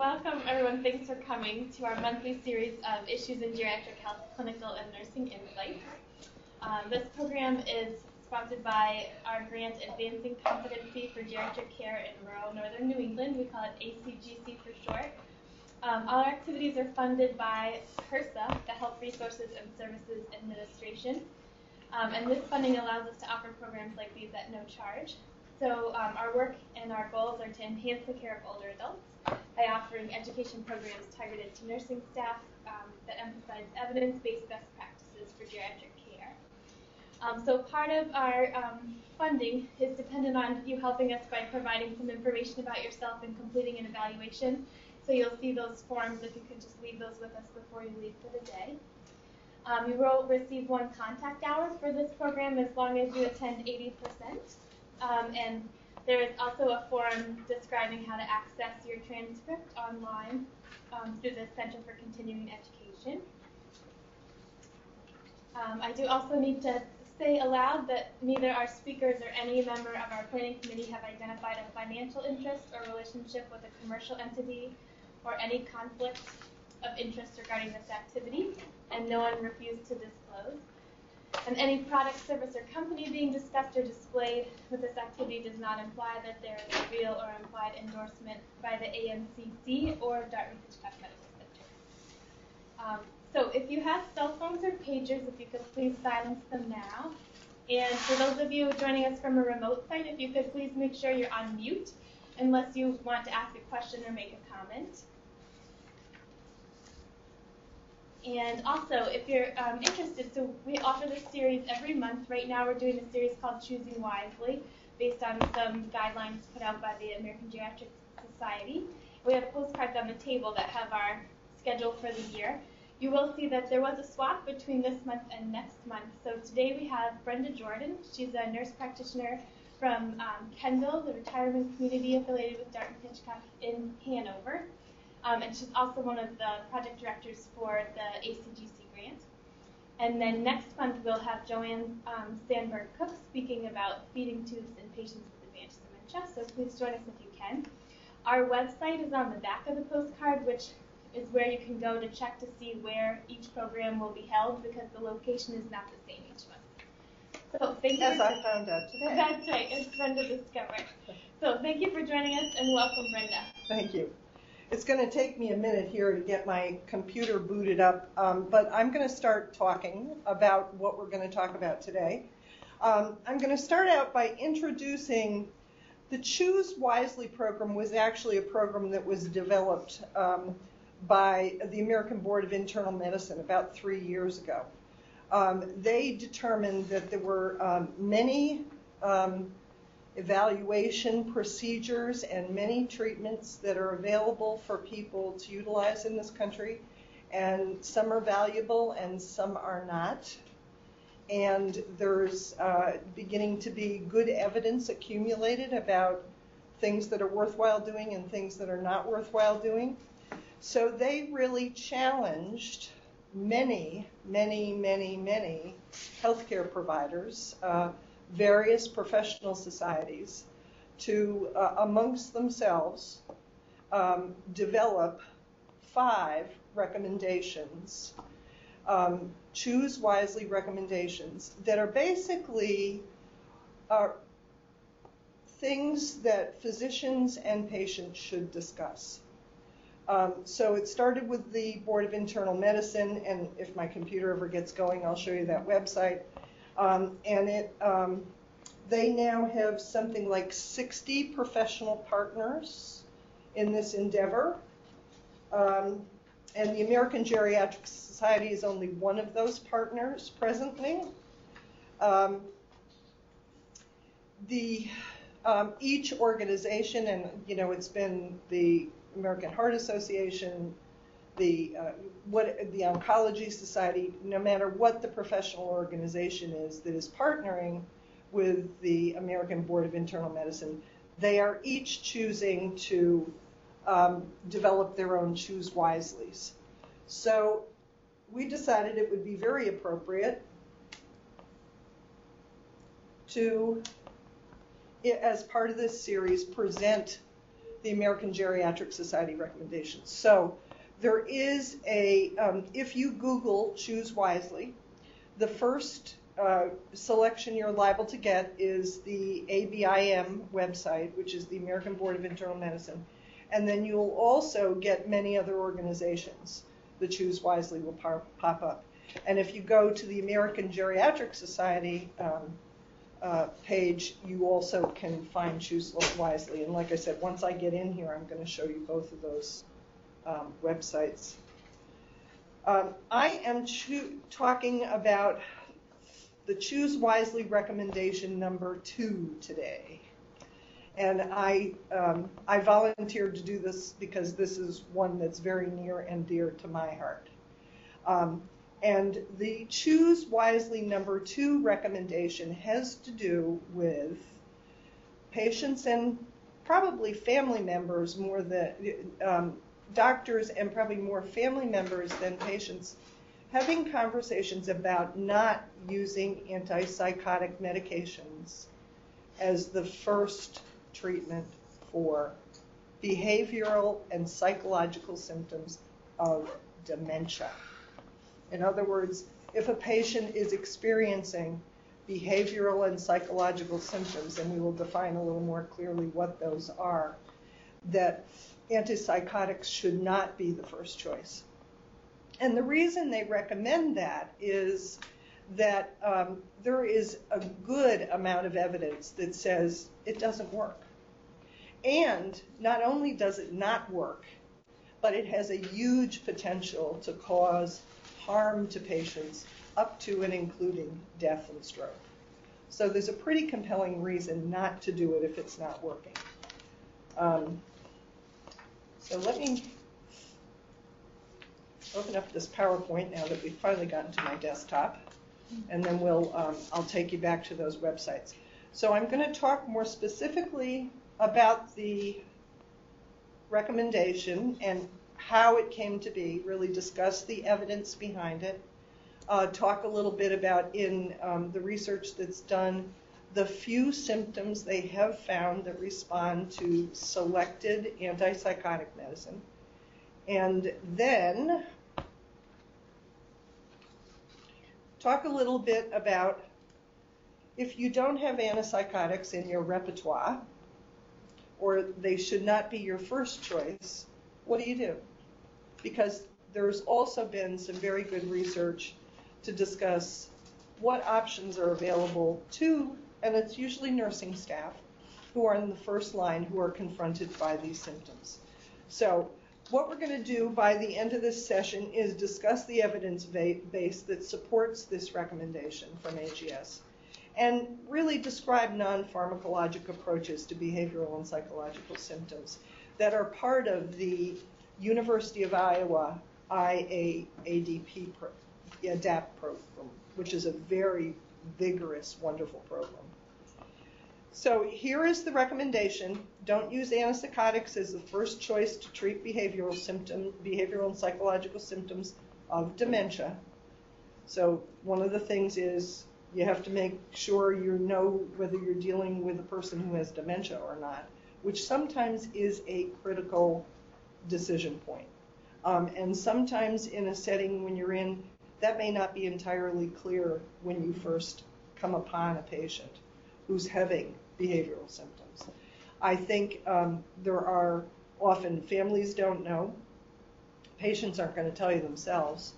welcome everyone. Thanks for coming to our monthly series of Issues in Geriatric Health Clinical and Nursing Insights. Um, this program is sponsored by our grant Advancing Competency for Geriatric Care in Rural Northern New England. We call it ACGC for short. Um, all our activities are funded by HRSA, the Health Resources and Services Administration. Um, and this funding allows us to offer programs like these at no charge. So um, our work and our goals are to enhance the care of older adults by offering education programs targeted to nursing staff um, that emphasize evidence-based best practices for geriatric care. Um, so part of our um, funding is dependent on you helping us by providing some information about yourself and completing an evaluation. So you'll see those forms if you could just leave those with us before you leave for the day. Um, you will receive one contact hour for this program as long as you attend 80%. Um, and there is also a form describing how to access your transcript online um, through the Center for Continuing Education. Um, I do also need to say aloud that neither our speakers or any member of our planning committee have identified a financial interest or relationship with a commercial entity or any conflict of interest regarding this activity, and no one refused to disclose. And any product, service, or company being discussed or displayed with this activity does not imply that there is a real or implied endorsement by the ANCC or Dartmouth Hitchcock Medical Center. Um, so if you have cell phones or pagers, if you could please silence them now. And for those of you joining us from a remote site, if you could please make sure you're on mute unless you want to ask a question or make a comment. And also, if you're um, interested, so we offer this series every month. Right now, we're doing a series called Choosing Wisely, based on some guidelines put out by the American Geriatric Society. We have postcards on the table that have our schedule for the year. You will see that there was a swap between this month and next month. So today we have Brenda Jordan. She's a nurse practitioner from um, Kendall, the retirement community affiliated with Dartmouth Hitchcock in Hanover. Um, and she's also one of the project directors for the ACGC grant. And then next month we'll have Joanne um, Sandberg Cook speaking about feeding tubes in patients with advanced dementia. So please join us if you can. Our website is on the back of the postcard, which is where you can go to check to see where each program will be held because the location is not the same each month. So thank you. As I found out today. That's right, as Brenda discovered. So thank you for joining us and welcome, Brenda. Thank you. It's going to take me a minute here to get my computer booted up, um, but I'm going to start talking about what we're going to talk about today. Um, I'm going to start out by introducing the Choose Wisely program was actually a program that was developed um, by the American Board of Internal Medicine about three years ago. Um, they determined that there were um, many um, evaluation procedures and many treatments that are available for people to utilize in this country. And some are valuable and some are not. And there's uh, beginning to be good evidence accumulated about things that are worthwhile doing and things that are not worthwhile doing. So they really challenged many, many, many, many healthcare providers. Uh, various professional societies to, uh, amongst themselves, um, develop five recommendations, um, choose wisely recommendations that are basically uh, things that physicians and patients should discuss. Um, so it started with the Board of Internal Medicine, and if my computer ever gets going, I'll show you that website. Um, and it, um, they now have something like 60 professional partners in this endeavor. Um, and the American Geriatric Society is only one of those partners presently. Um, the um, each organization, and you know, it's been the American Heart Association, the uh, what the Oncology Society, no matter what the professional organization is that is partnering with the American Board of Internal Medicine, they are each choosing to um, develop their own choose wisely's. So we decided it would be very appropriate to, as part of this series, present the American Geriatric Society recommendations. So there is a, um, if you Google choose wisely, the first uh, selection you're liable to get is the ABIM website, which is the American Board of Internal Medicine. And then you'll also get many other organizations. The Choose Wisely will pop up. And if you go to the American Geriatric Society um, uh, page, you also can find Choose Wisely. And like I said, once I get in here, I'm going to show you both of those websites. Um, I am talking about the Choose Wisely recommendation number two today. And I, um, I volunteered to do this because this is one that's very near and dear to my heart. Um, and the Choose Wisely number two recommendation has to do with patients and probably family members more than um, doctors and probably more family members than patients having conversations about not using antipsychotic medications as the first treatment for behavioral and psychological symptoms of dementia. In other words, if a patient is experiencing behavioral and psychological symptoms, and we will define a little more clearly what those are, that antipsychotics should not be the first choice. And the reason they recommend that is that um, there is a good amount of evidence that says it doesn't work. And not only does it not work, but it has a huge potential to cause harm to patients up to and including death and stroke. So there's a pretty compelling reason not to do it if it's not working. Um, so let me open up this PowerPoint now that we've finally gotten to my desktop, and then we'll um, I'll take you back to those websites. So I'm going to talk more specifically about the recommendation and how it came to be, really discuss the evidence behind it, uh, talk a little bit about in um, the research that's done the few symptoms they have found that respond to selected antipsychotic medicine. And then talk a little bit about if you don't have antipsychotics in your repertoire, or they should not be your first choice, what do you do? Because there's also been some very good research to discuss what options are available to, and it's usually nursing staff who are in the first line who are confronted by these symptoms. So what we're going to do by the end of this session is discuss the evidence base that supports this recommendation from AGS and really describe non-pharmacologic approaches to behavioral and psychological symptoms that are part of the University of Iowa IAADP pro- ADAPT program, which is a very vigorous, wonderful program. So here is the recommendation. Don't use antipsychotics as the first choice to treat behavioral symptom, behavioral and psychological symptoms of dementia. So one of the things is you have to make sure you know whether you're dealing with a person who has dementia or not, which sometimes is a critical decision point. Um, and sometimes in a setting when you're in, that may not be entirely clear when you first come upon a patient who's having behavioral symptoms. I think um, there are often families don't know, patients aren't going to tell you themselves,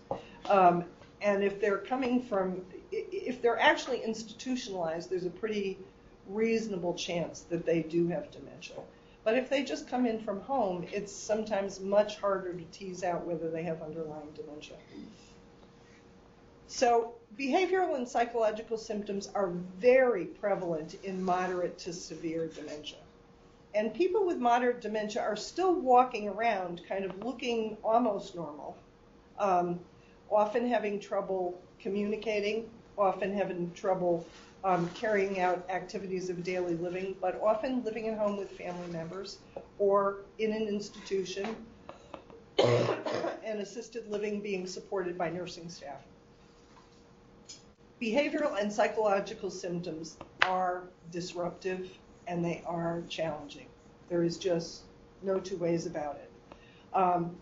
um, and if they're coming from, if they're actually institutionalized, there's a pretty reasonable chance that they do have dementia. But if they just come in from home, it's sometimes much harder to tease out whether they have underlying dementia. So behavioral and psychological symptoms are very prevalent in moderate to severe dementia. And people with moderate dementia are still walking around kind of looking almost normal, um, often having trouble communicating, often having trouble um, carrying out activities of daily living, but often living at home with family members or in an institution and assisted living being supported by nursing staff. Behavioral and psychological symptoms are disruptive and they are challenging. There is just no two ways about it. Um,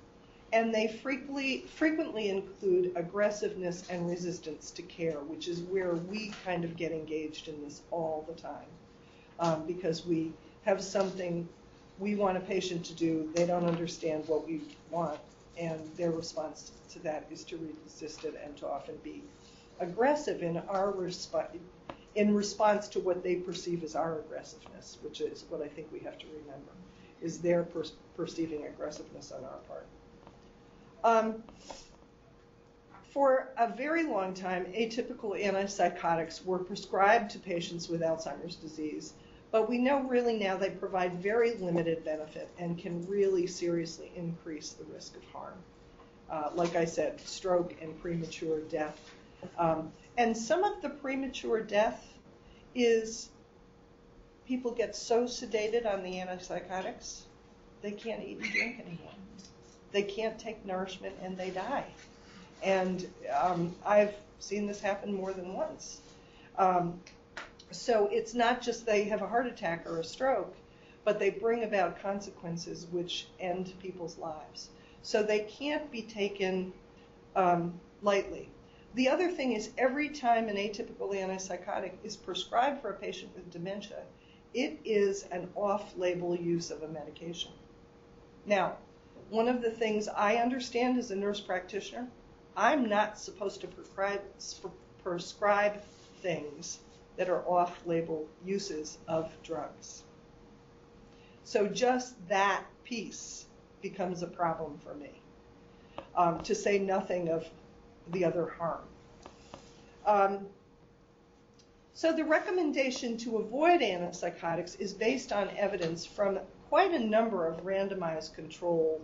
and they frequently, frequently include aggressiveness and resistance to care, which is where we kind of get engaged in this all the time. Um, because we have something we want a patient to do, they don't understand what we want, and their response to that is to resist it and to often be aggressive in our response in response to what they perceive as our aggressiveness, which is what I think we have to remember, is their per- perceiving aggressiveness on our part. Um, for a very long time, atypical antipsychotics were prescribed to patients with Alzheimer's disease, but we know really now they provide very limited benefit and can really seriously increase the risk of harm. Uh, like I said, stroke and premature death. Um, and some of the premature death is people get so sedated on the antipsychotics, they can't eat and drink anymore they can't take nourishment and they die. And um, I've seen this happen more than once. Um, so it's not just they have a heart attack or a stroke, but they bring about consequences which end people's lives. So they can't be taken um, lightly. The other thing is, every time an atypical antipsychotic is prescribed for a patient with dementia, it is an off label use of a medication. Now, one of the things I understand as a nurse practitioner, I'm not supposed to prescribe, things that are off label uses of drugs. So just that piece becomes a problem for me, um, to say nothing of the other harm. Um, so the recommendation to avoid antipsychotics is based on evidence from quite a number of randomized control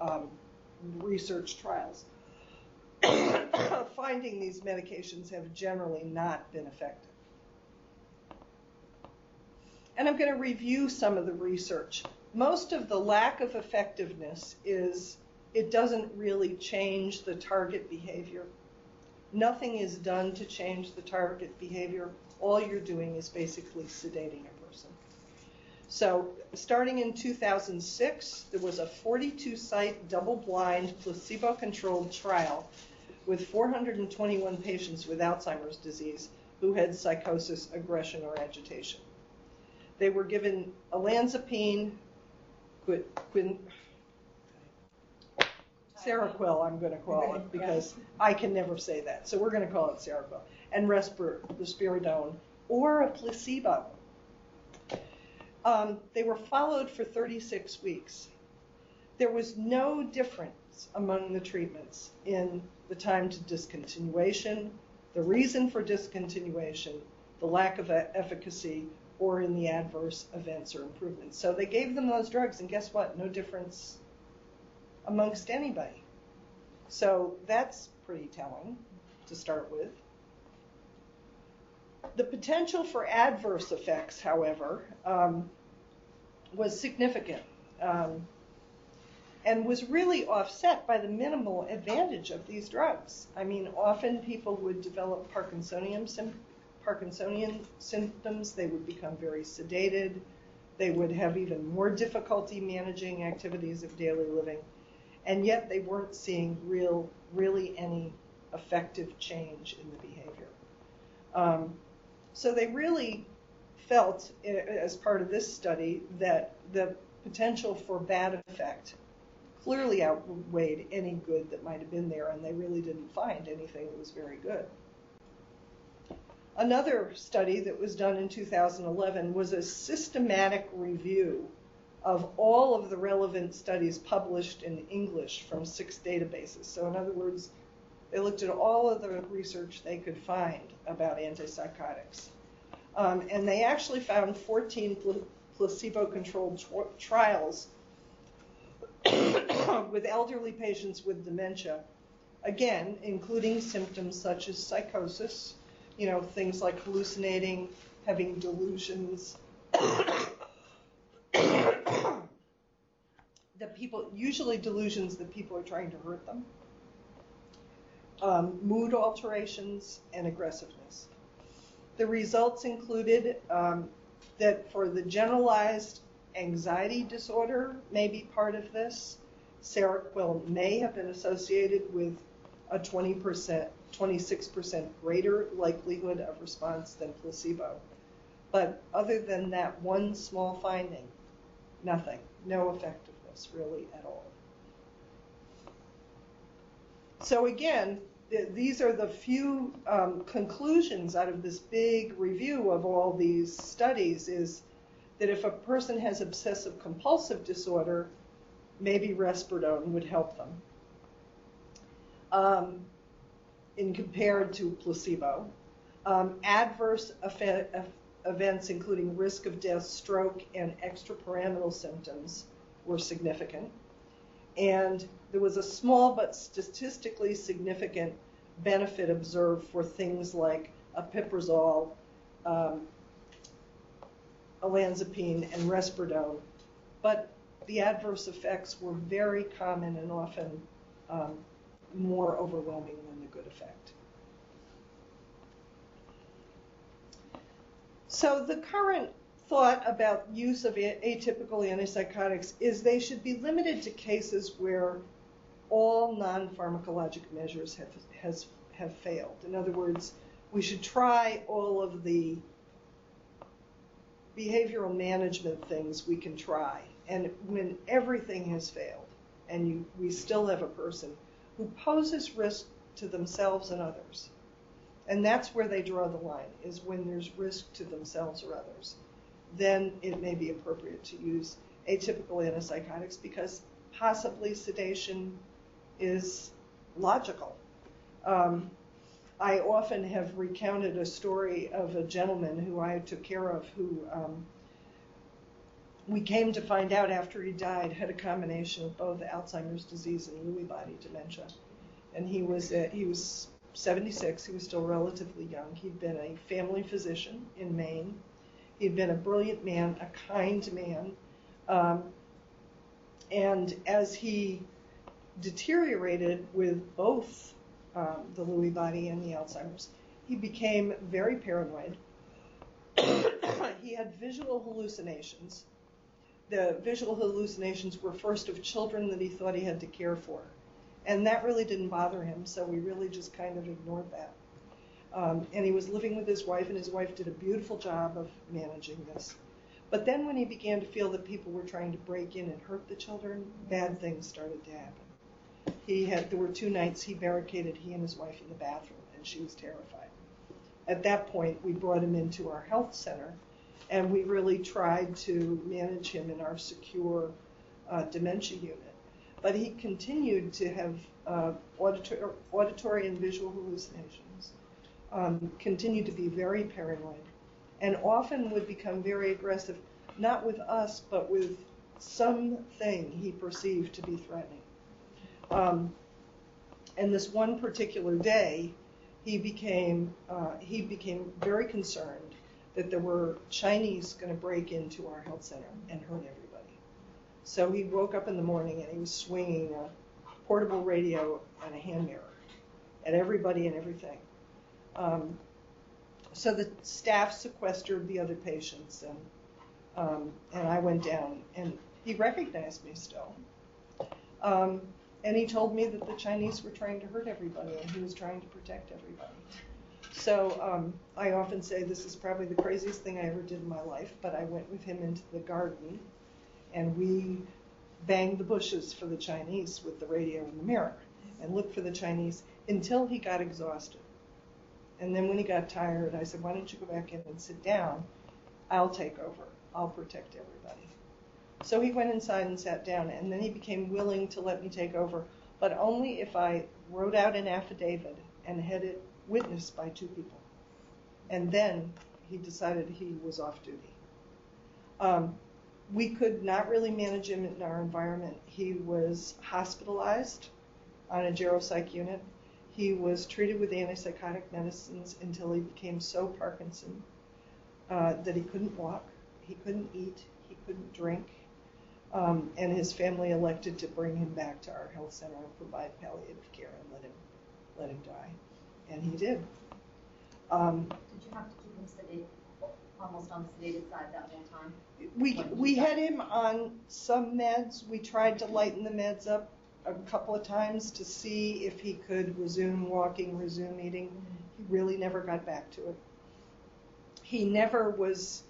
um, research trials, finding these medications have generally not been effective. And I'm going to review some of the research. Most of the lack of effectiveness is it doesn't really change the target behavior. Nothing is done to change the target behavior. All you're doing is basically sedating a person. So starting in 2006, there was a 42-site double-blind placebo-controlled trial with 421 patients with Alzheimer's disease who had psychosis, aggression, or agitation. They were given olanzapine, quin, Seroquel, I'm going to call it because I can never say that. So we're going to call it Seroquel, and risperidone, or a placebo. Um, they were followed for 36 weeks. There was no difference among the treatments in the time to discontinuation, the reason for discontinuation, the lack of efficacy, or in the adverse events or improvements. So they gave them those drugs, and guess what? No difference amongst anybody. So that's pretty telling to start with. The potential for adverse effects, however, um, was significant um, and was really offset by the minimal advantage of these drugs. I mean, often people would develop Parkinsonian, Parkinsonian symptoms, they would become very sedated, they would have even more difficulty managing activities of daily living, and yet they weren't seeing real, really any effective change in the behavior. Um, so they really felt, as part of this study, that the potential for bad effect clearly outweighed any good that might have been there, and they really didn't find anything that was very good. Another study that was done in 2011 was a systematic review of all of the relevant studies published in English from six databases. So, in other words, they looked at all of the research they could find about antipsychotics. Um, and they actually found 14 pl- placebo controlled tw- trials with elderly patients with dementia, again, including symptoms such as psychosis, you know, things like hallucinating, having delusions. that people, usually delusions that people are trying to hurt them, um, mood alterations, and aggressiveness. The results included um, that for the generalized anxiety disorder may be part of this. Seroquel may have been associated with a 20%, 26% greater likelihood of response than placebo. But other than that one small finding, nothing, no effectiveness really at all. So again, th- these are the few um, conclusions out of this big review of all these studies is that if a person has obsessive compulsive disorder, maybe risperidone would help them. Um, in compared to placebo. Um, adverse effect, events, including risk of death, stroke, and extrapyramidal symptoms, were significant. And there was a small but statistically significant benefit observed for things like aripiprazole, um, olanzapine, and risperidone. But the adverse effects were very common and often um, more overwhelming than the good effect. So the current thought about use of atypical antipsychotics is they should be limited to cases where all non-pharmacologic measures have, failed. In other words, we should try all of the behavioral management things we can try. And when everything has failed and we still have a person who poses risk to themselves and others, and that's where they draw the line, is when there's risk to themselves or others. Then it may be appropriate to use atypical antipsychotics because possibly sedation is logical. Um, I often have recounted a story of a gentleman who I took care of who um, we came to find out after he died had a combination of both Alzheimer's disease and Lewy body dementia. And he was he was 76. He was still relatively young. He'd been a family physician in Maine. He'd been a brilliant man, a kind man. Um, and as he deteriorated with both um, the Lewy body and the Alzheimer's, he became very paranoid. he had visual hallucinations. The visual hallucinations were first of children that he thought he had to care for. And that really didn't bother him, so we really just kind of ignored that. Um, and he was living with his wife, and his wife did a beautiful job of managing this. But then when he began to feel that people were trying to break in and hurt the children, bad things started to happen. He had there were two nights he barricaded he and his wife in the bathroom, and she was terrified. At that point, we brought him into our health center, and we really tried to manage him in our secure uh, dementia unit but he continued to have uh, auditor- auditory and visual hallucinations, um, continued to be very paranoid, and often would become very aggressive, not with us, but with something he perceived to be threatening. Um, and this one particular day, he became uh, he became very concerned that there were Chinese going to break into our health center and hurt everybody. So he woke up in the morning and he was swinging a portable radio and a hand mirror at everybody and everything. Um, so the staff sequestered the other patients, and um, and I went down, and he recognized me still. Um, and he told me that the Chinese were trying to hurt everybody, and he was trying to protect everybody. So um, I often say this is probably the craziest thing I ever did in my life, but I went with him into the garden and we banged the bushes for the Chinese with the radio in the mirror and looked for the Chinese until he got exhausted. And then when he got tired, I said, Why don't you go back in and sit down? I'll take over. I'll protect everybody. So he went inside and sat down, and then he became willing to let me take over, but only if I wrote out an affidavit and had it witnessed by two people. And then he decided he was off duty. Um, we could not really manage him in our environment. He was hospitalized on a geropsych unit. He was treated with antipsychotic medicines until he became so Parkinson uh, that he couldn't walk, he couldn't eat, he couldn't drink. Um, and his family elected to bring him back to our health center and provide palliative care and let him let him die, and he did. Um, did you have to keep him sedated almost on the sedated side that whole time? We, we had him on some meds. We tried to lighten the meds up a couple of times to see if he could resume walking, resume eating. He really never got back to it. He never was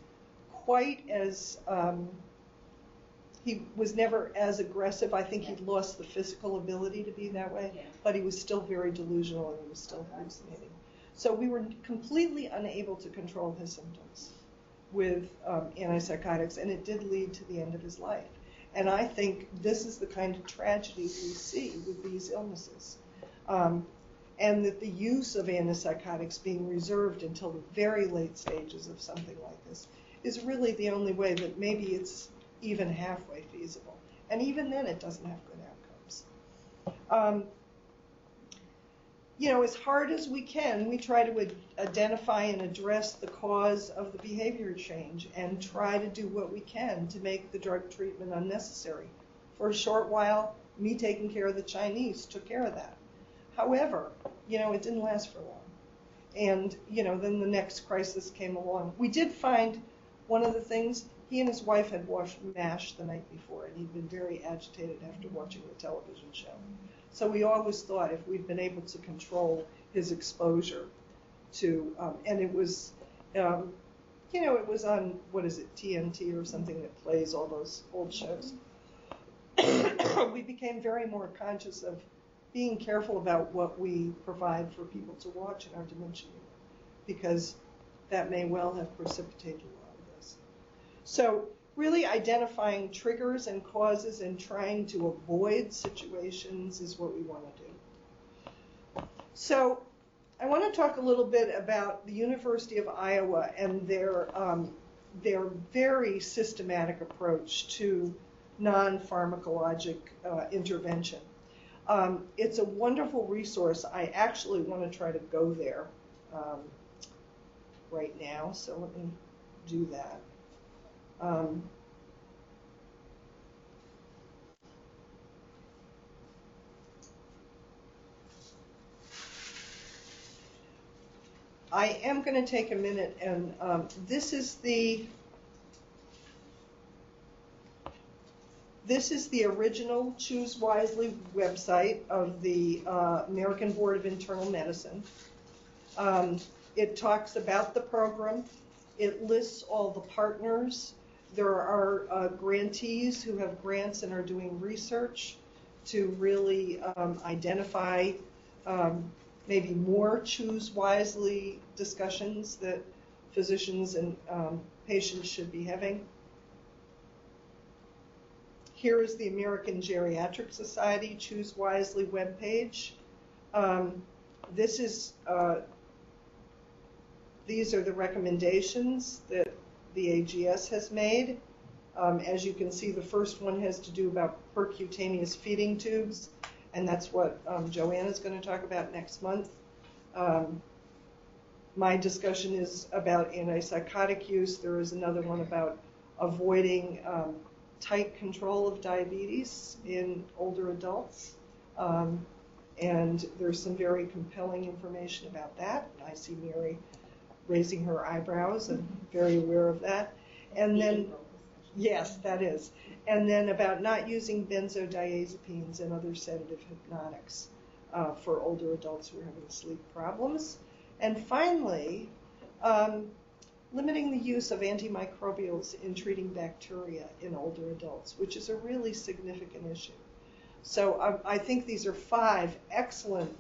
quite as, um, he was never as aggressive. I think he'd lost the physical ability to be that way, Yeah. but he was still very delusional and he was still hallucinating. So we were completely unable to control his symptoms with um, antipsychotics, and it did lead to the end of his life. And I think this is the kind of tragedy we see with these illnesses. Um, and that the use of antipsychotics being reserved until the very late stages of something like this is really the only way that maybe it's even halfway feasible. And even then, it doesn't have good outcomes. Um, you know, as hard as we can, we try to identify and address the cause of the behavior change and try to do what we can to make the drug treatment unnecessary. For a short while, me taking care of the Chinese took care of that. However, you know, it didn't last for long. And, you know, then the next crisis came along. We did find one of the things, he and his wife had watched MASH the night before, and he'd been very agitated after watching the television show. So we always thought if we'd been able to control his exposure to, um, and it was, um, you know, it was on, what is it, TNT or something that plays all those old shows. we became very more conscious of being careful about what we provide for people to watch in our dementia unit, because that may well have precipitated a lot of this. So really identifying triggers and causes and trying to avoid situations is what we want to do. So I want to talk a little bit about the University of Iowa and their um, their very systematic approach to non-pharmacologic uh, intervention. Um, it's a wonderful resource. I actually want to try to go there um, right now, so let me do that. Um, I am going to take a minute, and um, this is the this is the original Choose Wisely website of the uh, American Board of Internal Medicine. Um, it talks about the program. It lists all the partners. There are uh, grantees who have grants and are doing research to really um, identify um, maybe more choose wisely discussions that physicians and um, patients should be having. Here is the American Geriatric Society Choose Wisely webpage. Um, this is uh, these are the recommendations that the AGS has made. Um, as you can see, the first one has to do about percutaneous feeding tubes, and that's what um, Joanne is going to talk about next month. Um, my discussion is about antipsychotic use. There is another one about avoiding um, tight control of diabetes in older adults. Um, and there's some very compelling information about that. I see Mary raising her eyebrows and very aware of that. And then, yes, that is. And then about not using benzodiazepines and other sedative hypnotics uh, for older adults who are having sleep problems. And finally, um, limiting the use of antimicrobials in treating bacteria in older adults, which is a really significant issue. So I, I think these are five excellent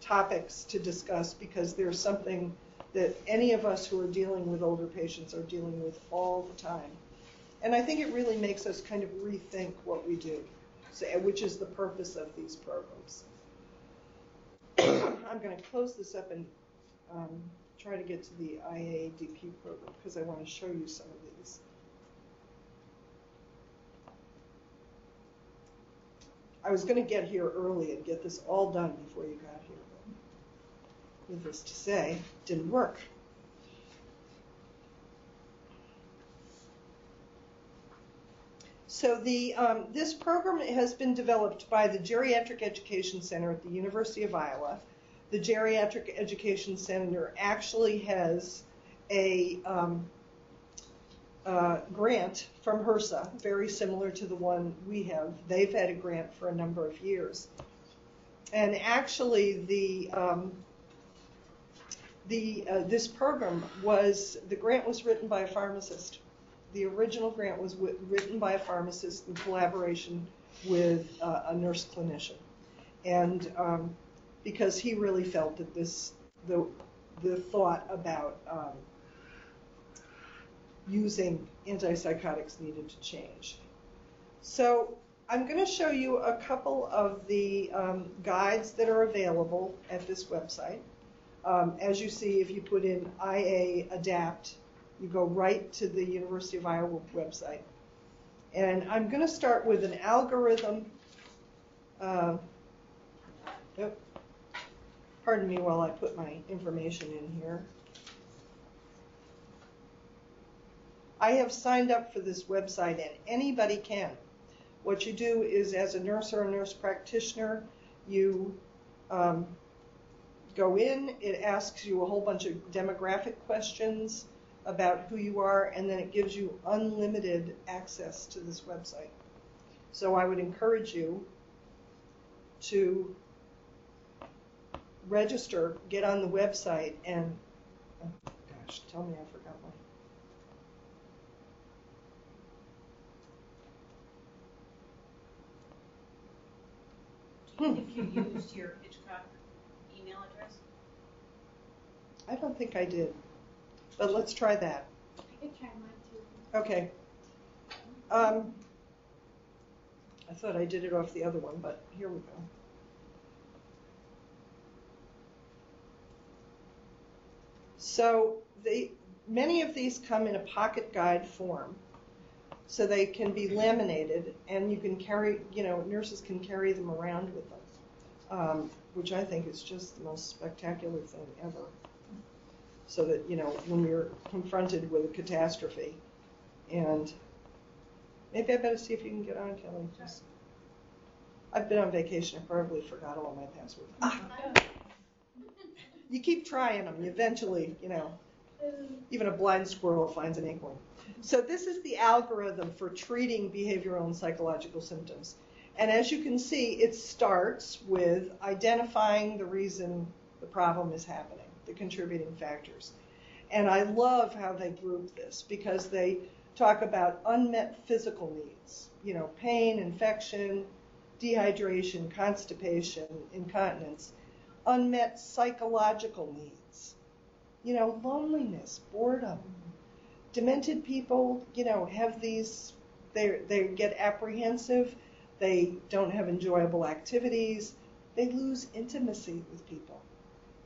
topics to discuss because there's something that any of us who are dealing with older patients are dealing with all the time. And I think it really makes us kind of rethink what we do, so, which is the purpose of these programs. I'm going to close this up and um, try to get to the IADP program because I want to show you some of these. I was going to get here early and get this all done before you got here. Needless to say, didn't work. So the um, this program has been developed by the Geriatric Education Center at the University of Iowa. The Geriatric Education Center actually has a um, uh, grant from HRSA, very similar to the one we have. They've had a grant for a number of years. And actually, the um, the uh, this program was the grant was written by a pharmacist. The original grant was w- written by a pharmacist in collaboration with uh, a nurse clinician, and um, because he really felt that this the the thought about um, using antipsychotics needed to change. So I'm going to show you a couple of the um, guides that are available at this website. Um, as you see, if you put in IA Adapt, you go right to the University of Iowa website. And I'm going to start with an algorithm. Uh, pardon me while I put my information in here. I have signed up for this website, and anybody can. What you do is, as a nurse or a nurse practitioner, you um, go in, it asks you a whole bunch of demographic questions about who you are, and then it gives you unlimited access to this website. So I would encourage you to register, get on the website, and oh gosh, tell me I forgot. Hmm. If you used your Hitchcock email address? I don't think I did, but let's try that. I could try mine too. Okay. Um, I thought I did it off the other one, but here we go. So they, many of these come in a pocket guide form, so they can be laminated, and you can carry, you know, nurses can carry them around with them, um, which I think is just the most spectacular thing ever. So that you know, when you're confronted with a catastrophe, and maybe I better see if you can get on, Kelly. Just- I've been on vacation. I probably forgot all my passwords. Ah, you keep trying them. You eventually, you know, even a blind squirrel finds an acorn. So this is the algorithm for treating behavioral and psychological symptoms. And as you can see, it starts with identifying the reason the problem is happening, the contributing factors. And I love how they group this because they talk about unmet physical needs, you know, pain, infection, dehydration, constipation, incontinence, unmet psychological needs, you know, loneliness, boredom. Demented people, you know, have these, they they get apprehensive, they don't have enjoyable activities, they lose intimacy with people.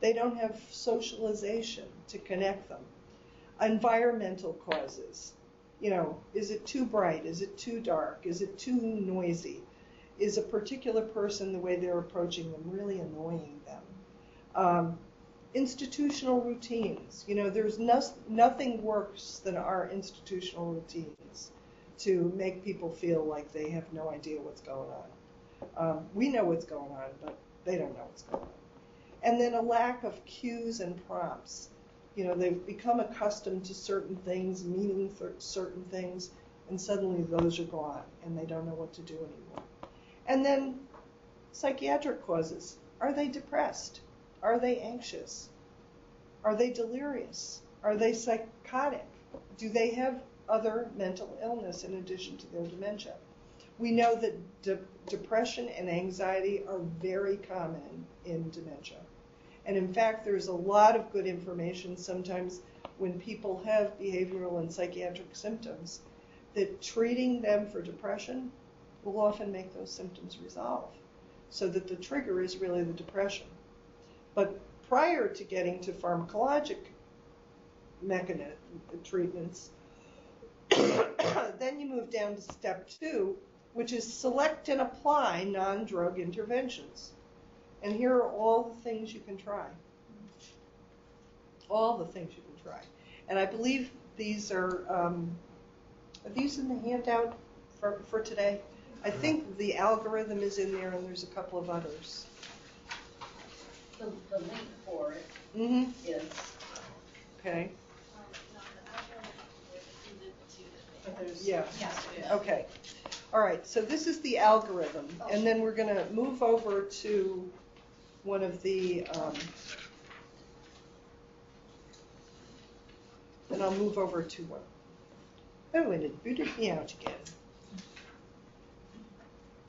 They don't have socialization to connect them. Environmental causes, you know, is it too bright? Is it too dark? Is it too noisy? Is a particular person, the way they're approaching them, really annoying them? Um, institutional routines. You know, there's no, nothing worse than our institutional routines to make people feel like they have no idea what's going on. Um, we know what's going on, but they don't know what's going on. And then a lack of cues and prompts. You know, they've become accustomed to certain things, meaning certain things, and suddenly those are gone, and they don't know what to do anymore. And then psychiatric causes. Are they depressed? Are they anxious? Are they delirious? Are they psychotic? Do they have other mental illness in addition to their dementia? We know that de- depression and anxiety are very common in dementia. And in fact, there's a lot of good information sometimes when people have behavioral and psychiatric symptoms that treating them for depression will often make those symptoms resolve so that the trigger is really the depression. But prior to getting to pharmacologic mechanism treatments, then you move down to step two, which is select and apply non-drug interventions. And here are all the things you can try. All the things you can try. And I believe these are, um, are these in the handout for, for today? I think the algorithm is in there and there's a couple of others. The, the link for it Mm-hmm. is, Okay. No, the algorithm is in the- to but there's, Yeah. yes. Okay, all right, so this is the algorithm, and then we're gonna move over to one of the, um, then I'll move over to one. Oh, and it booted me out again.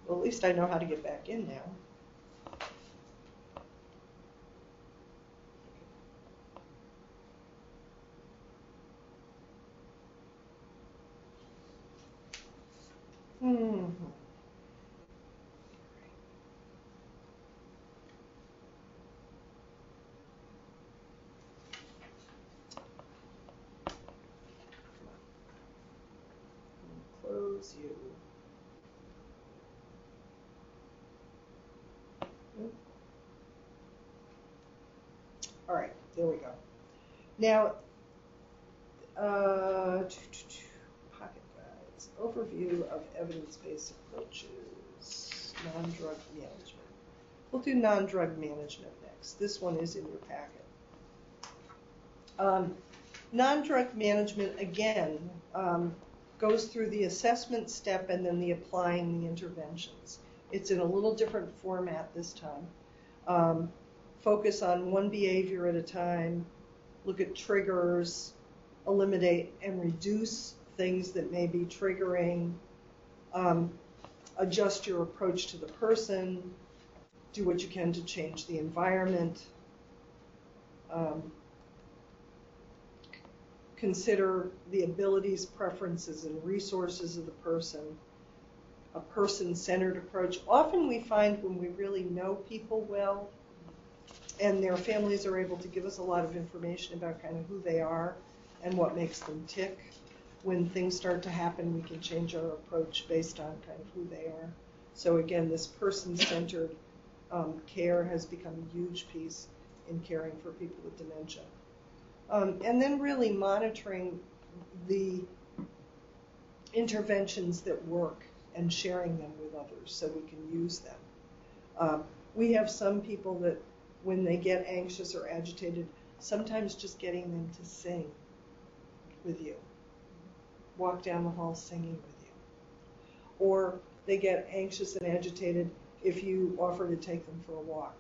Well, at least I know how to get back in now. Hmm. Close you. Oop. All right, there we go. Now, uh, pocket guides, overview of evidence-based approaches, non-drug management. We'll do non-drug management next. This one is in your packet. Um, non-drug management, again, um, goes through the assessment step and then the applying the interventions. It's in a little different format this time. Um, focus on one behavior at a time, look at triggers, eliminate and reduce things that may be triggering, um, adjust your approach to the person, do what you can to change the environment. Um, consider the abilities, preferences, and resources of the person, a person centered approach. Often we find when we really know people well and their families are able to give us a lot of information about kind of who they are and what makes them tick. When things start to happen, we can change our approach based on kind of who they are. So, again, this person centered um, care has become a huge piece in caring for people with dementia. Um, and then really monitoring the interventions that work and sharing them with others so we can use them. Um, we have some people that, when they get anxious or agitated, sometimes just getting them to sing with you, walk down the hall singing with you. Or they get anxious and agitated if you offer to take them for a walk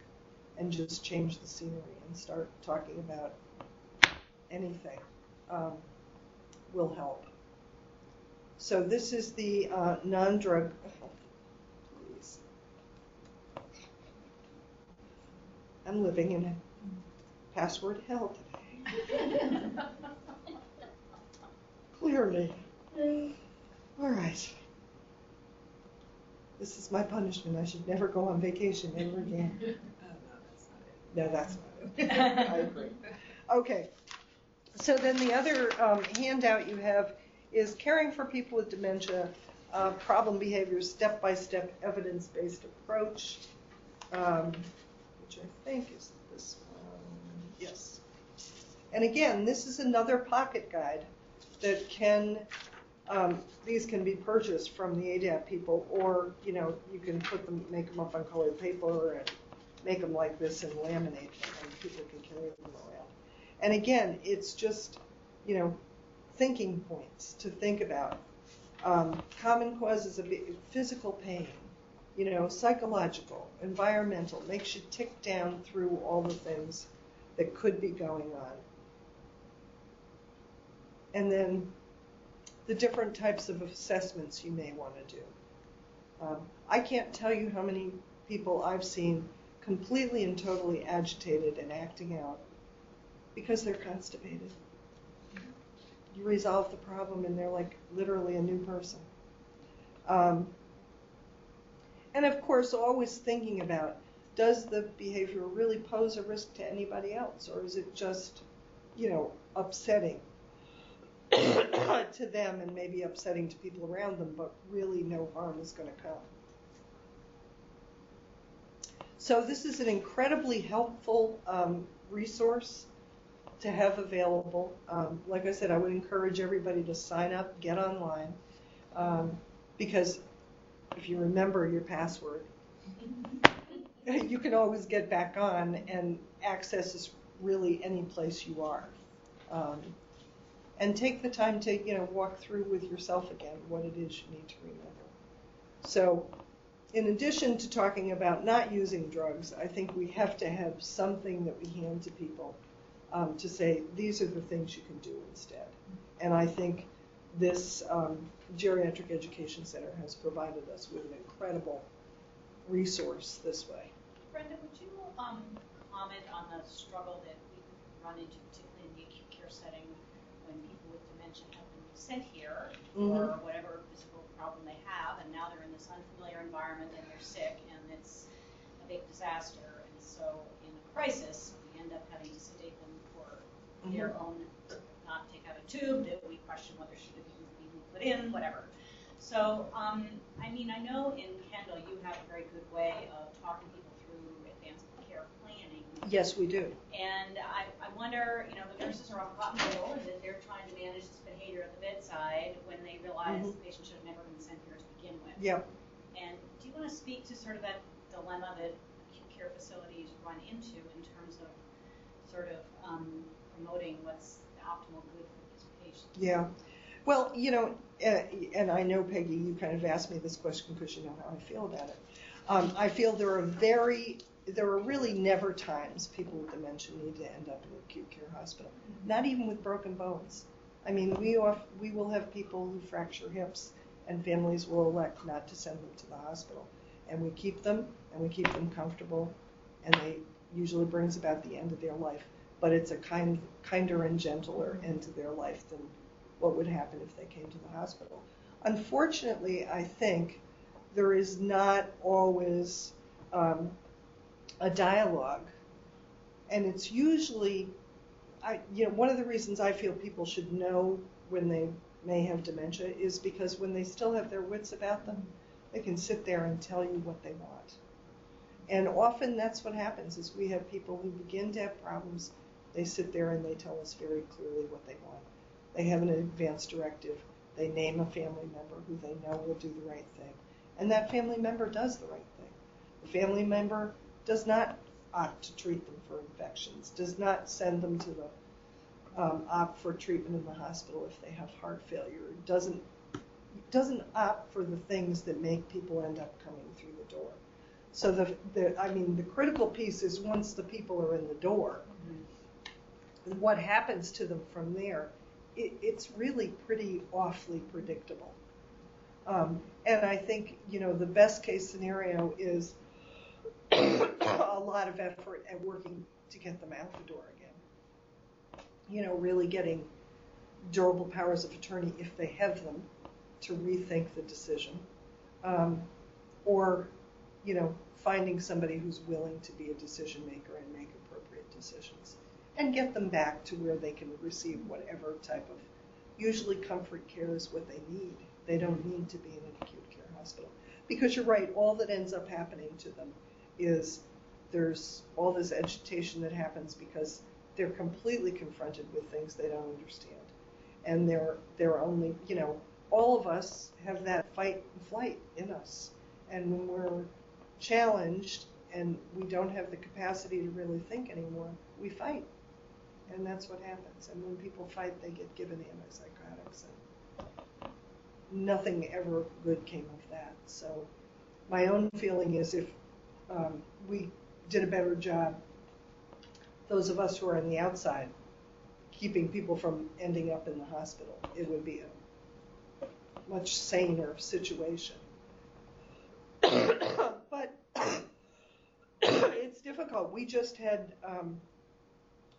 and just change the scenery and start talking about anything um, will help. So this is the uh, non-drug. Please. I'm living in a password hell today. Clearly. All right. This is my punishment. I should never go on vacation ever again. No, that's not it. I agree. Okay. So then the other um, handout you have is caring for people with dementia, uh, problem behaviors, step-by-step evidence-based approach, um, which I think is this one. Yes. And again, this is another pocket guide that can, um, these can be purchased from the ADAP people, or, you know, you can put them, make them up on colored paper and make them like this and laminate them, and people can carry them around. And again, it's just, you know, thinking points to think about. Um, common causes of physical pain, you know, psychological, environmental, makes you tick down through all the things that could be going on. And then the different types of assessments you may want to do. Um, I can't tell you how many people I've seen completely and totally agitated and acting out because they're constipated. You resolve the problem and they're like literally a new person. Um, and of course, always thinking about does the behavior really pose a risk to anybody else or is it just, you know, upsetting to them and maybe upsetting to people around them, but really no harm is going to come. So this is an incredibly helpful um, resource to have available. Um, like I said, I would encourage everybody to sign up, get online, um, because if you remember your password, you can always get back on and access is really any place you are. Um, and take the time to, you know, walk through with yourself again what it is you need to remember. So, in addition to talking about not using drugs, I think we have to have something that we hand to people um, to say these are the things you can do instead. And I think this um, geriatric education center has provided us with an incredible resource this way. Brenda, would you um, comment on the struggle that we run into, particularly in the acute care setting, when people with dementia have been sent here Mhm. for whatever physical problem they have, and now they're in this unfamiliar environment and they're sick, and it's a big disaster. And so, in a crisis, we end up having to sedate them for their Mhm. own, not take out a tube that we question whether should have even put in, whatever. So, um, I mean, I know in Kendall you have a very good way of talking people through advanced care planning. Yes, we do. And I, I wonder, you know, the nurses are off cotton wool and that they're trying to manage this behavior at the bedside when they realize Mhm. the patient should have never been sent here to begin with. Yeah. And do you want to speak to sort of that dilemma that acute care facilities run into in terms of sort of um, promoting what's the optimal good for these patients? Yeah. Well, you know, uh, and I know, Peggy, you kind of asked me this question because you know how I feel about it. Um, I feel there are very, there are really never times people with dementia need to end up in an acute care hospital. Not even with broken bones. I mean, we off, we will have people who fracture hips, and families will elect not to send them to the hospital, and we keep them, and we keep them comfortable, and they usually brings about the end of their life. But it's a kind, kinder and gentler end to their life than what would happen if they came to the hospital. Unfortunately, I think there is not always um, a dialogue, and it's usually, I, you know, one of the reasons I feel people should know when they may have dementia is because when they still have their wits about them, they can sit there and tell you what they want. And often that's what happens is we have people who begin to have problems, they sit there and they tell us very clearly what they want. They have an advance directive. They name a family member who they know will do the right thing. And that family member does the right thing. The family member does not opt to treat them for infections, does not send them to the um, opt for treatment in the hospital if they have heart failure, doesn't doesn't opt for the things that make people end up coming through the door. So the, the I mean the critical piece is once the people are in the door, what happens to them from there, it, it's really pretty awfully predictable. Um, and I think you know the best case scenario is a lot of effort at working to get them out the door again. You know, really getting durable powers of attorney if they have them to rethink the decision, um, or you know, finding somebody who's willing to be a decision maker and make appropriate decisions, and get them back to where they can receive whatever type of, usually comfort care is what they need. They don't need to be in an acute care hospital because you're right. All that ends up happening to them is there's all this agitation that happens because they're completely confronted with things they don't understand, and they're they're only you know all of us have that fight and flight in us, and when we're challenged and we don't have the capacity to really think anymore, we fight, and that's what happens. And when people fight, they get given antipsychotics, and nothing ever good came of that. So my own feeling is if um, we did a better job, those of us who are on the outside, keeping people from ending up in the hospital, it would be a much saner situation. but it's difficult. We just had um,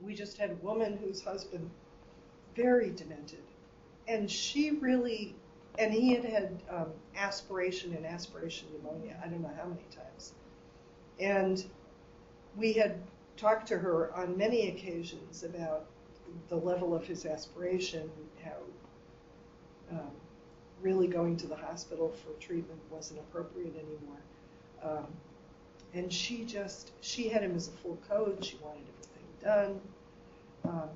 we just had a woman whose husband very demented, and she really and he had had um, aspiration and aspiration pneumonia. I don't know how many times, and we had talked to her on many occasions about the level of his aspiration, how um, really going to the hospital for treatment wasn't appropriate anymore. Um, and she just, she had him as a full code. She wanted everything done. Um,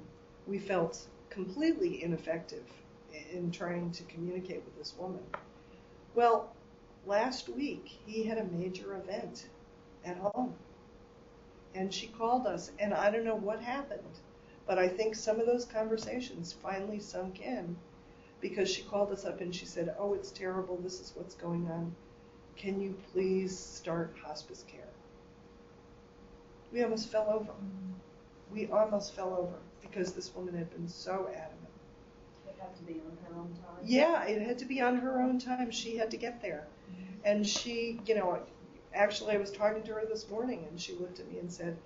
we felt completely ineffective in trying to communicate with this woman. Well, last week he had a major event at home. And she called us, and I don't know what happened, But I think some of those conversations finally sunk in because she called us up and she said, Oh, it's terrible. This is what's going on. Can you please start hospice care? We almost fell over. We almost fell over because this woman had been so adamant. It had to be on her own time. Yeah, it had to be on her own time. She had to get there. Mm-hmm. And she, you know, actually, I was talking to her this morning and she looked at me and said,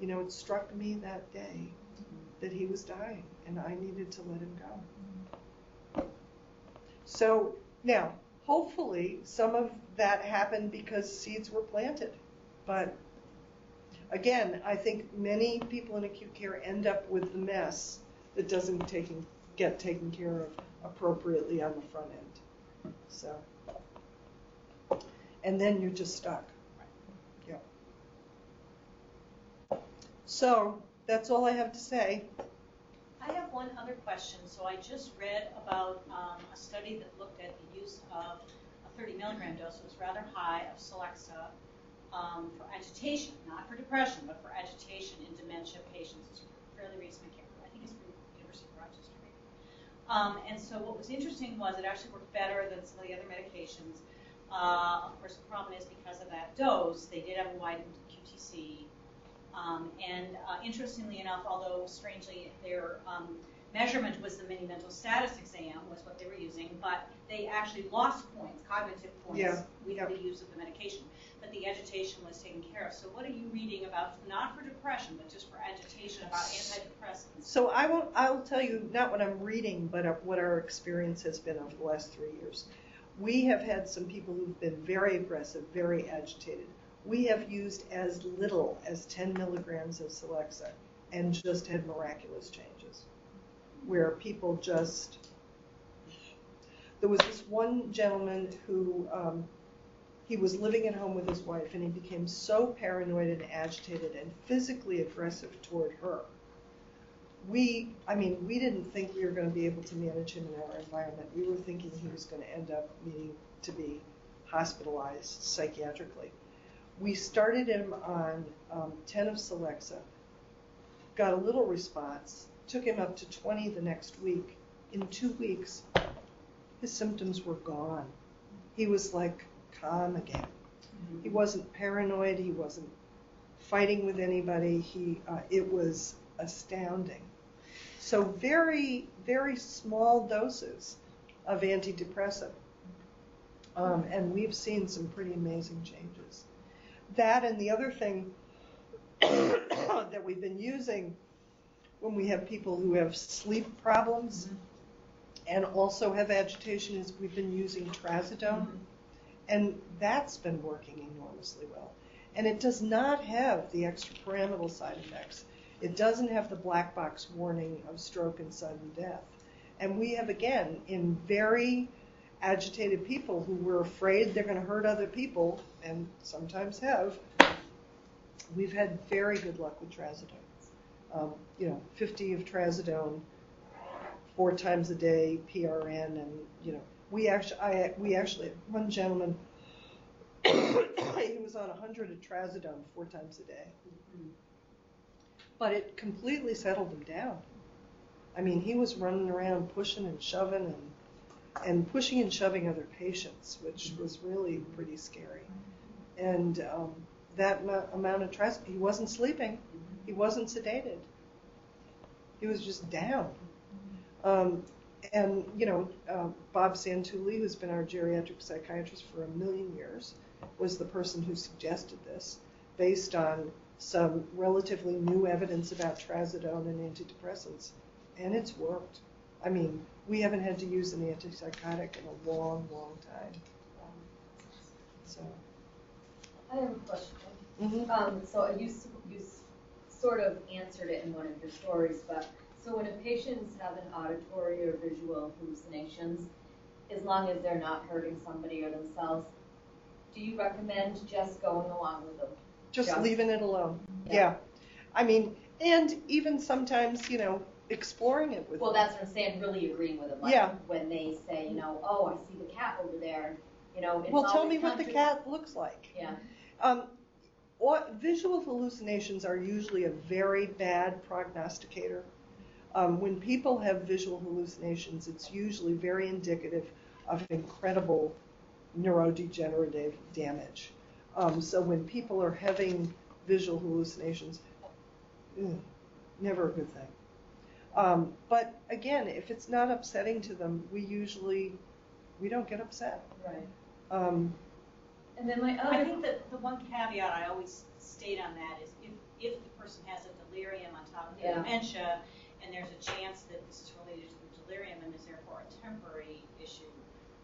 You know, it struck me that day mm-hmm. that he was dying and I needed to let him go. Mm-hmm. So now, hopefully, some of that happened because seeds were planted. But again, I think many people in acute care end up with the mess that doesn't taken, get taken care of appropriately on the front end. So, and then you're just stuck. Yeah. So that's all I have to say. I have one other question. So I just read about um, a study that looked at the use of a 30 milligram dose. It was rather high of Celexa um, for agitation, not for depression, but for agitation in dementia patients. It's fairly recent. I, I think it's from University of Rochester. Um, and so what was interesting was it actually worked better than some of the other medications. Uh, of course, the problem is because of that dose, they did have a widened QTC. Um, and uh, interestingly enough, although strangely their um, measurement was the mini mental status exam, was what they were using, but they actually lost points, cognitive points, Yeah, with yeah. the use of the medication. But the agitation was taken care of. So what are you reading about, not for depression, but just for agitation, about antidepressants? So I will. I'll tell you not what I'm reading, but what our experience has been over the last three years. We have had some people who've been very aggressive, very agitated. We have used as little as 10 milligrams of Celexa and just had miraculous changes, where people just. There was this one gentleman who um, he was living at home with his wife, and he became so paranoid and agitated and physically aggressive toward her we, I mean, we didn't think we were going to be able to manage him in our environment. We were thinking he was going to end up needing to be hospitalized psychiatrically. We started him on um, 10 of Celexa, got a little response, took him up to 20 the next week. In two weeks, his symptoms were gone. He was like calm again. He wasn't paranoid. He wasn't fighting with anybody. He, uh, it was astounding. So very, very small doses of antidepressant. Um, and we've seen some pretty amazing changes. That and the other thing that we've been using when we have people who have sleep problems mm-hmm. and also have agitation is we've been using trazodone. Mm-hmm. And that's been working enormously well. And it does not have the extrapyramidal side effects. It doesn't have the black box warning of stroke and sudden death. And we have, again, in very agitated people who were afraid they're going to hurt other people, and sometimes have, we've had very good luck with trazodone. Um, you know, 50 of trazodone, four times a day, PRN, and you know, we actually, I, we actually, one gentleman, he was on 100 of trazodone four times a day but it completely settled him down. I mean, he was running around pushing and shoving and and pushing and shoving other patients, which was really pretty scary. And um, that mo- amount of stress, he wasn't sleeping, he wasn't sedated, he was just down. Um, and you know, uh, Bob Santulli, who's been our geriatric psychiatrist for a million years, was the person who suggested this, based on some relatively new evidence about trazodone and antidepressants, and it's worked. I mean, we haven't had to use an antipsychotic in a long, long time. Um, so, I have a question. mhm. Um, so I used to s- sort of answered it in one of your stories, but, so when a patient's having auditory or visual hallucinations, as long as they're not hurting somebody or themselves, do you recommend just going along with them? just Just- leaving it alone. Yeah. Yeah. I mean, and even sometimes, you know, exploring it with Well, them. that's what I'm saying, really agreeing with them. Like, Yeah. When they say, you know, oh, I see the cat over there, you know, it's Well, tell me what the cat looks like. Yeah, Um, visual hallucinations are usually a very bad prognosticator. Um, when people have visual hallucinations, it's usually very indicative of incredible neurodegenerative damage. Um, so when people are having visual hallucinations, ugh, never a good thing. Um, but again, if it's not upsetting to them, we usually we don't get upset. Right. And then my I think that the one caveat I always state on that is if, if the person has a delirium on top of their Yeah. dementia, and there's a chance that this is related to the delirium and is therefore a temporary issue,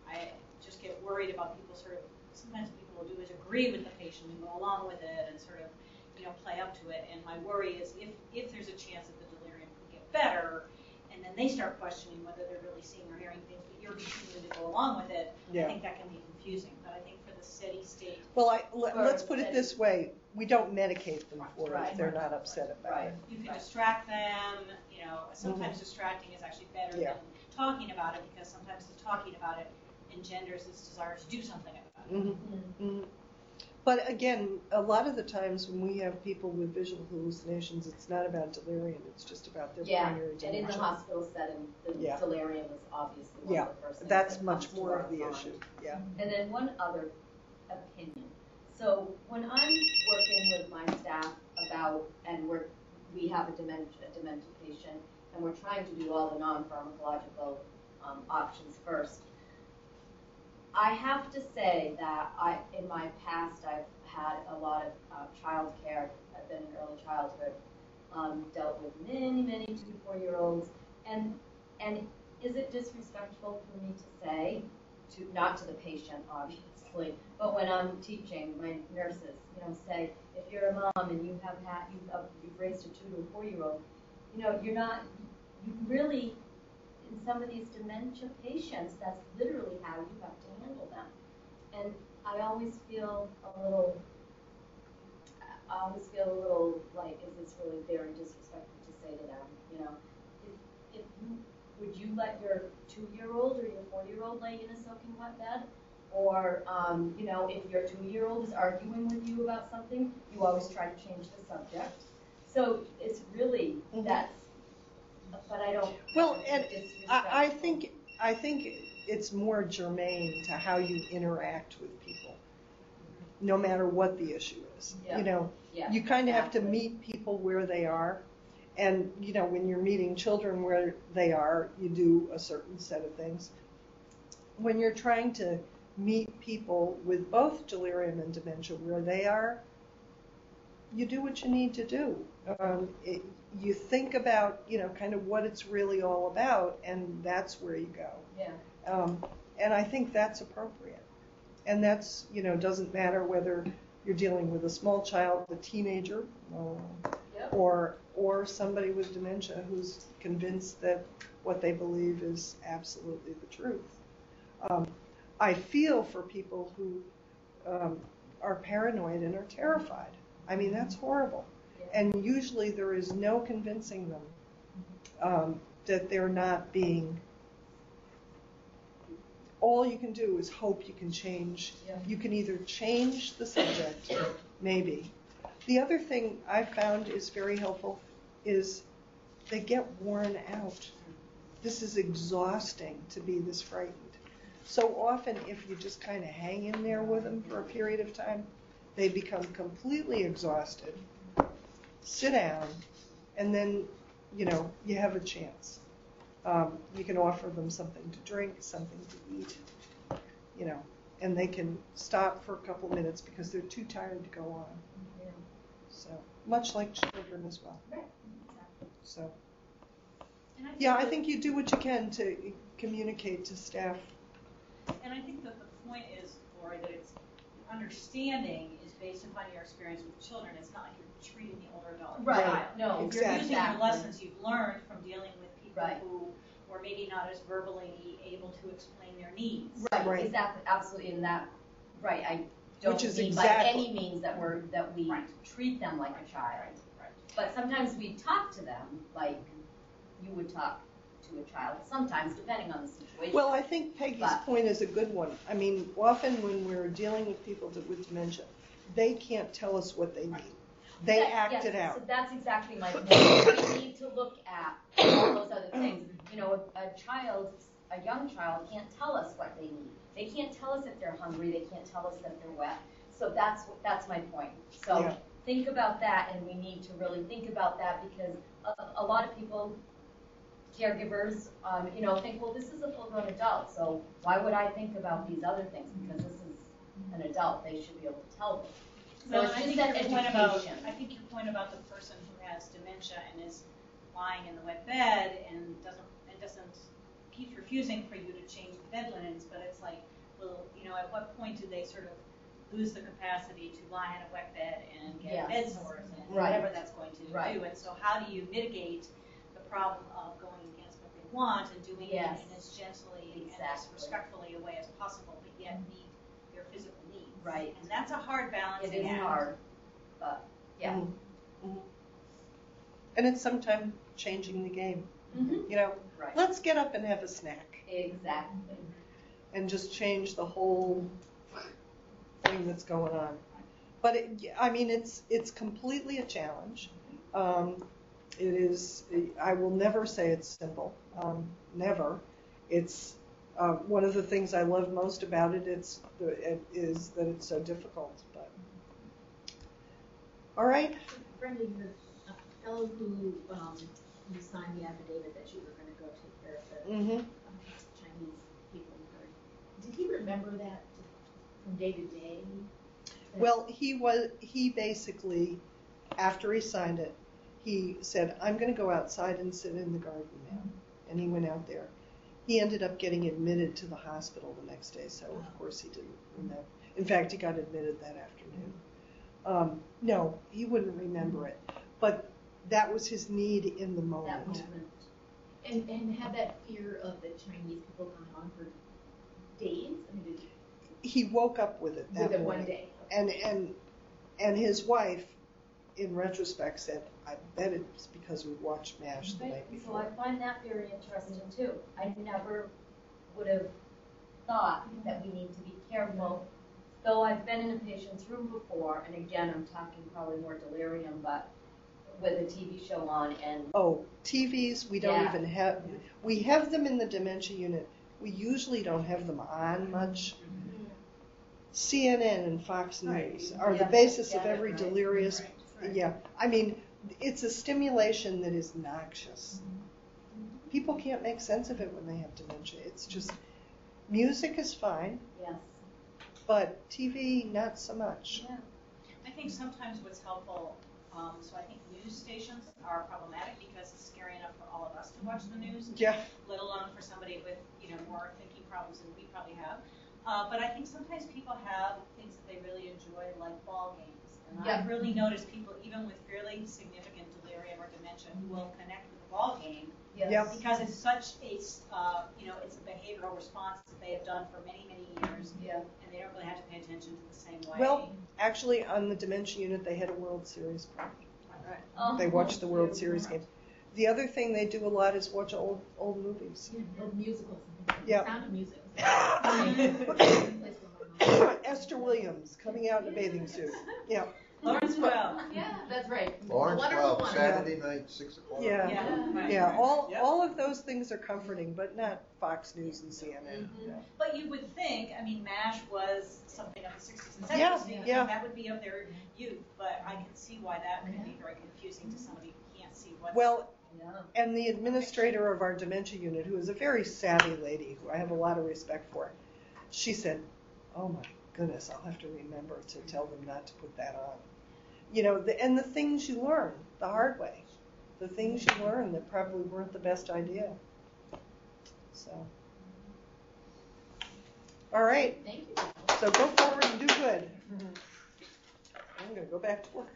I just get worried about people sort of, sometimes people will do is agree with the patient and go along with it and sort of, you know, play up to it. And my worry is if, if there's a chance that the delirium could get better, and then they start questioning whether they're really seeing or hearing things, but you're continuing to go along with it, I Yeah. think that can be confusing. But I think steady state well, I, let, Or us put it this way: we don't medicate them for it Right. if they're not upset about right, it. You can Right. distract them, you know, sometimes distracting is actually better Mm-hmm. Yeah. than talking about it because sometimes the talking about it engenders this desire to do something about it. Mhm. Mhm. But again, a lot of the times when we have people with visual hallucinations, it's not about delirium; it's just about their yeah, primary and in the dementia. hospital setting, the Yeah. delirium is obviously one Yeah, of the first things That's that much comes to more our of the mind. issue. Yeah. And then one other opinion. So when I'm working with my staff about, and we're, we have a dementia, a dementia patient, and we're trying to do all the non-pharmacological um, options first, I have to say that I, in my past, I've had a lot of uh, childcare. I've been in early childhood, um, dealt with many, many two to four year olds, and and is it disrespectful for me to say to not to the patient, obviously, but when I'm teaching my nurses, you know, say if you're a mom and you have had you've, uh, you've raised a two to a four year old, you know, you're not you really in some of these dementia patients, that's literally how you have to handle them. And I always feel a little, I always feel a little like, is this really very disrespectful to say to them, you know? If, if you, would you let your two-year-old or your four-year-old lay in a soaking wet bed? Or, um, you know, if your two-year-old is arguing with you about something, you always try to change the subject. So it's really, Mhm. that's, but I don't. Well, and. I, I think I think it's more germane to how you interact with people, no matter what the issue is. Yeah. You know, Yeah, you kind of have to meet people where they are, and you know, when you're meeting children where they are, you do a certain set of things. When you're trying to meet people with both delirium and dementia where they are, you do what you need to do. Um, it, you think about, you know, kind of what it's really all about, and that's where you go. Yeah, Um, and I think that's appropriate. And that's, you know, doesn't matter whether you're dealing with a small child, a teenager, uh, Yep. or or somebody with dementia who's convinced that what they believe is absolutely the truth. Um, I feel for people who um, are paranoid and are terrified. I mean, that's horrible. yeah. And usually there is no convincing them um, that they're not being. All you can do is hope you can change. Yeah. You can either change the subject, maybe. The other thing I found is very helpful is they get worn out. This is exhausting to be this frightened. So often, if you just kind of hang in there with them for a period of time, they become completely exhausted, sit down, and then, you know, you have a chance. Um, you can offer them something to drink, something to eat, you know, and they can stop for a couple minutes because they're too tired to go on. Yeah. So, much like children as well. Right, exactly. So, And yeah, I think you do what you can to communicate to staff. And I think that the point is, Lori, that it's understanding is based upon your experience with children. It's not like you're treating the older adult as a Right, child. no, You're Exactly. using the lessons you've learned from dealing with people Right. who were maybe not as verbally able to explain their needs. Right. Right, exactly, absolutely, and that, right, I don't Which is mean by exactly- any means that we're, that we Right. treat them like a child. Right. But sometimes we talk to them like you would talk to a child, sometimes depending on the situation. Well, I think Peggy's But- point is a good one. I mean, often when we're dealing with people with dementia, they can't tell us what they need. They That- act yes, it out. So that's exactly my point. We need to look at all those other things. You know, a, a child, a young child can't tell us what they need. They can't tell us if they're hungry, they can't tell us that they're wet. So that's, what- that's my point. So Yeah. think about that and we need to really think about that because a, a lot of people, caregivers, um, you know, think, well, this is a full-grown adult, so why would I think about these other things? Because this is an adult, they should be able to tell them. So No, it's I just think that your point about. I think your point about the person who has dementia and is lying in the wet bed and doesn't, and doesn't, keeps refusing for you to change the bed linens, but it's like, well, you know, at what point do they sort of lose the capacity to lie in a wet bed and get bed sores and Right. whatever that's going to Right. do? And so how do you mitigate problem of going against what they want and doing it in as gently and as respectfully a way as possible, but yet meet their physical needs? Right. And that's a hard It balancing is act. hard, but, yeah. Mhm. Mhm. And it's sometimes changing the game. Mhm. You know, Right. let's get up and have a snack Exactly. and just change the whole thing that's going on. But it, I mean, it's it's completely a challenge. Um, it is. I will never say it's simple. Um, never. It's uh, one of the things I love most about it. It's it is that it's so difficult. But all right. Brenda, uh, fellow who, um, you signed the affidavit that you were gonna go take care of the Mm-hmm. um, Chinese people the. Did he remember that from day to day? Well, he was he basically after he signed it, he said, "I'm going to go outside and sit in the garden now," and he went out there. He ended up getting admitted to the hospital the next day, so of course he didn't remember. In fact, he got admitted that afternoon. Um, no, he wouldn't remember it, but that was his need in the That moment. moment. And, and had that fear of the Chinese people gone on for days? I mean, did, He woke up with it that with it morning. one day? and and and his wife, in retrospect, said, "I bet it's because we watched MASH the night Right, so I before." find that very interesting too. I never would have thought that we need to be careful. Though I've been in a patient's room before, and again, I'm talking probably more delirium, but with a TV show on and Oh, TVs, we don't Yeah. even have. We have them in the dementia unit. We usually don't have them on much. Mm-hmm. CNN and Fox Right. News are the Yeah, basis of yeah, every right, delirious. right, right. Yeah, I mean, it's a stimulation that is noxious. People can't make sense of it when they have dementia. It's just music is fine, yes, but TV not so much. yeah. I think sometimes what's helpful, um, so I think news stations are problematic because it's scary enough for all of us to watch the news, Yeah. let alone for somebody with, you know, more thinking problems than we probably have. Uh, but I think sometimes people have things that they really enjoy, like ball games. And Yeah. I've really noticed people, even with fairly significant delirium or dementia, who will connect with the ball game Yes. Yeah. because it's such a, s- uh, you know, it's a behavioral response that they have done for many, many years, Yeah. and they don't really have to pay attention to the same way. Well, actually, on the dementia unit, they had a World Series party. Oh, They watch the World cute. Series games. The other thing they do a lot is watch old old movies. Yeah, or musicals. The Yeah. Sound of music. Esther Williams coming out in a bathing suit. Yeah, Lawrence Welk. Yeah, that's right. Lawrence Wonderful Welk, one. Saturday night, six o'clock. yeah, Yeah, right. yeah. All Yep. all of those things are comforting, but not Fox News and CNN. Mhm. Yeah. But you would think, I mean, MASH was something of the 60s and 70s, Yeah, so yeah. that would be of their youth, but I can see why that could be very confusing to somebody who can't see what's. Well, Yeah. and the administrator of our dementia unit, who is a very savvy lady, who I have a lot of respect for, she said, "Oh my goodness, I'll have to remember to tell them not to put that on." You know, the, and the things you learn the hard way, the things you learn that probably weren't the best idea. So, all right, Thank you. so go forward and do good. I'm going to go back to work.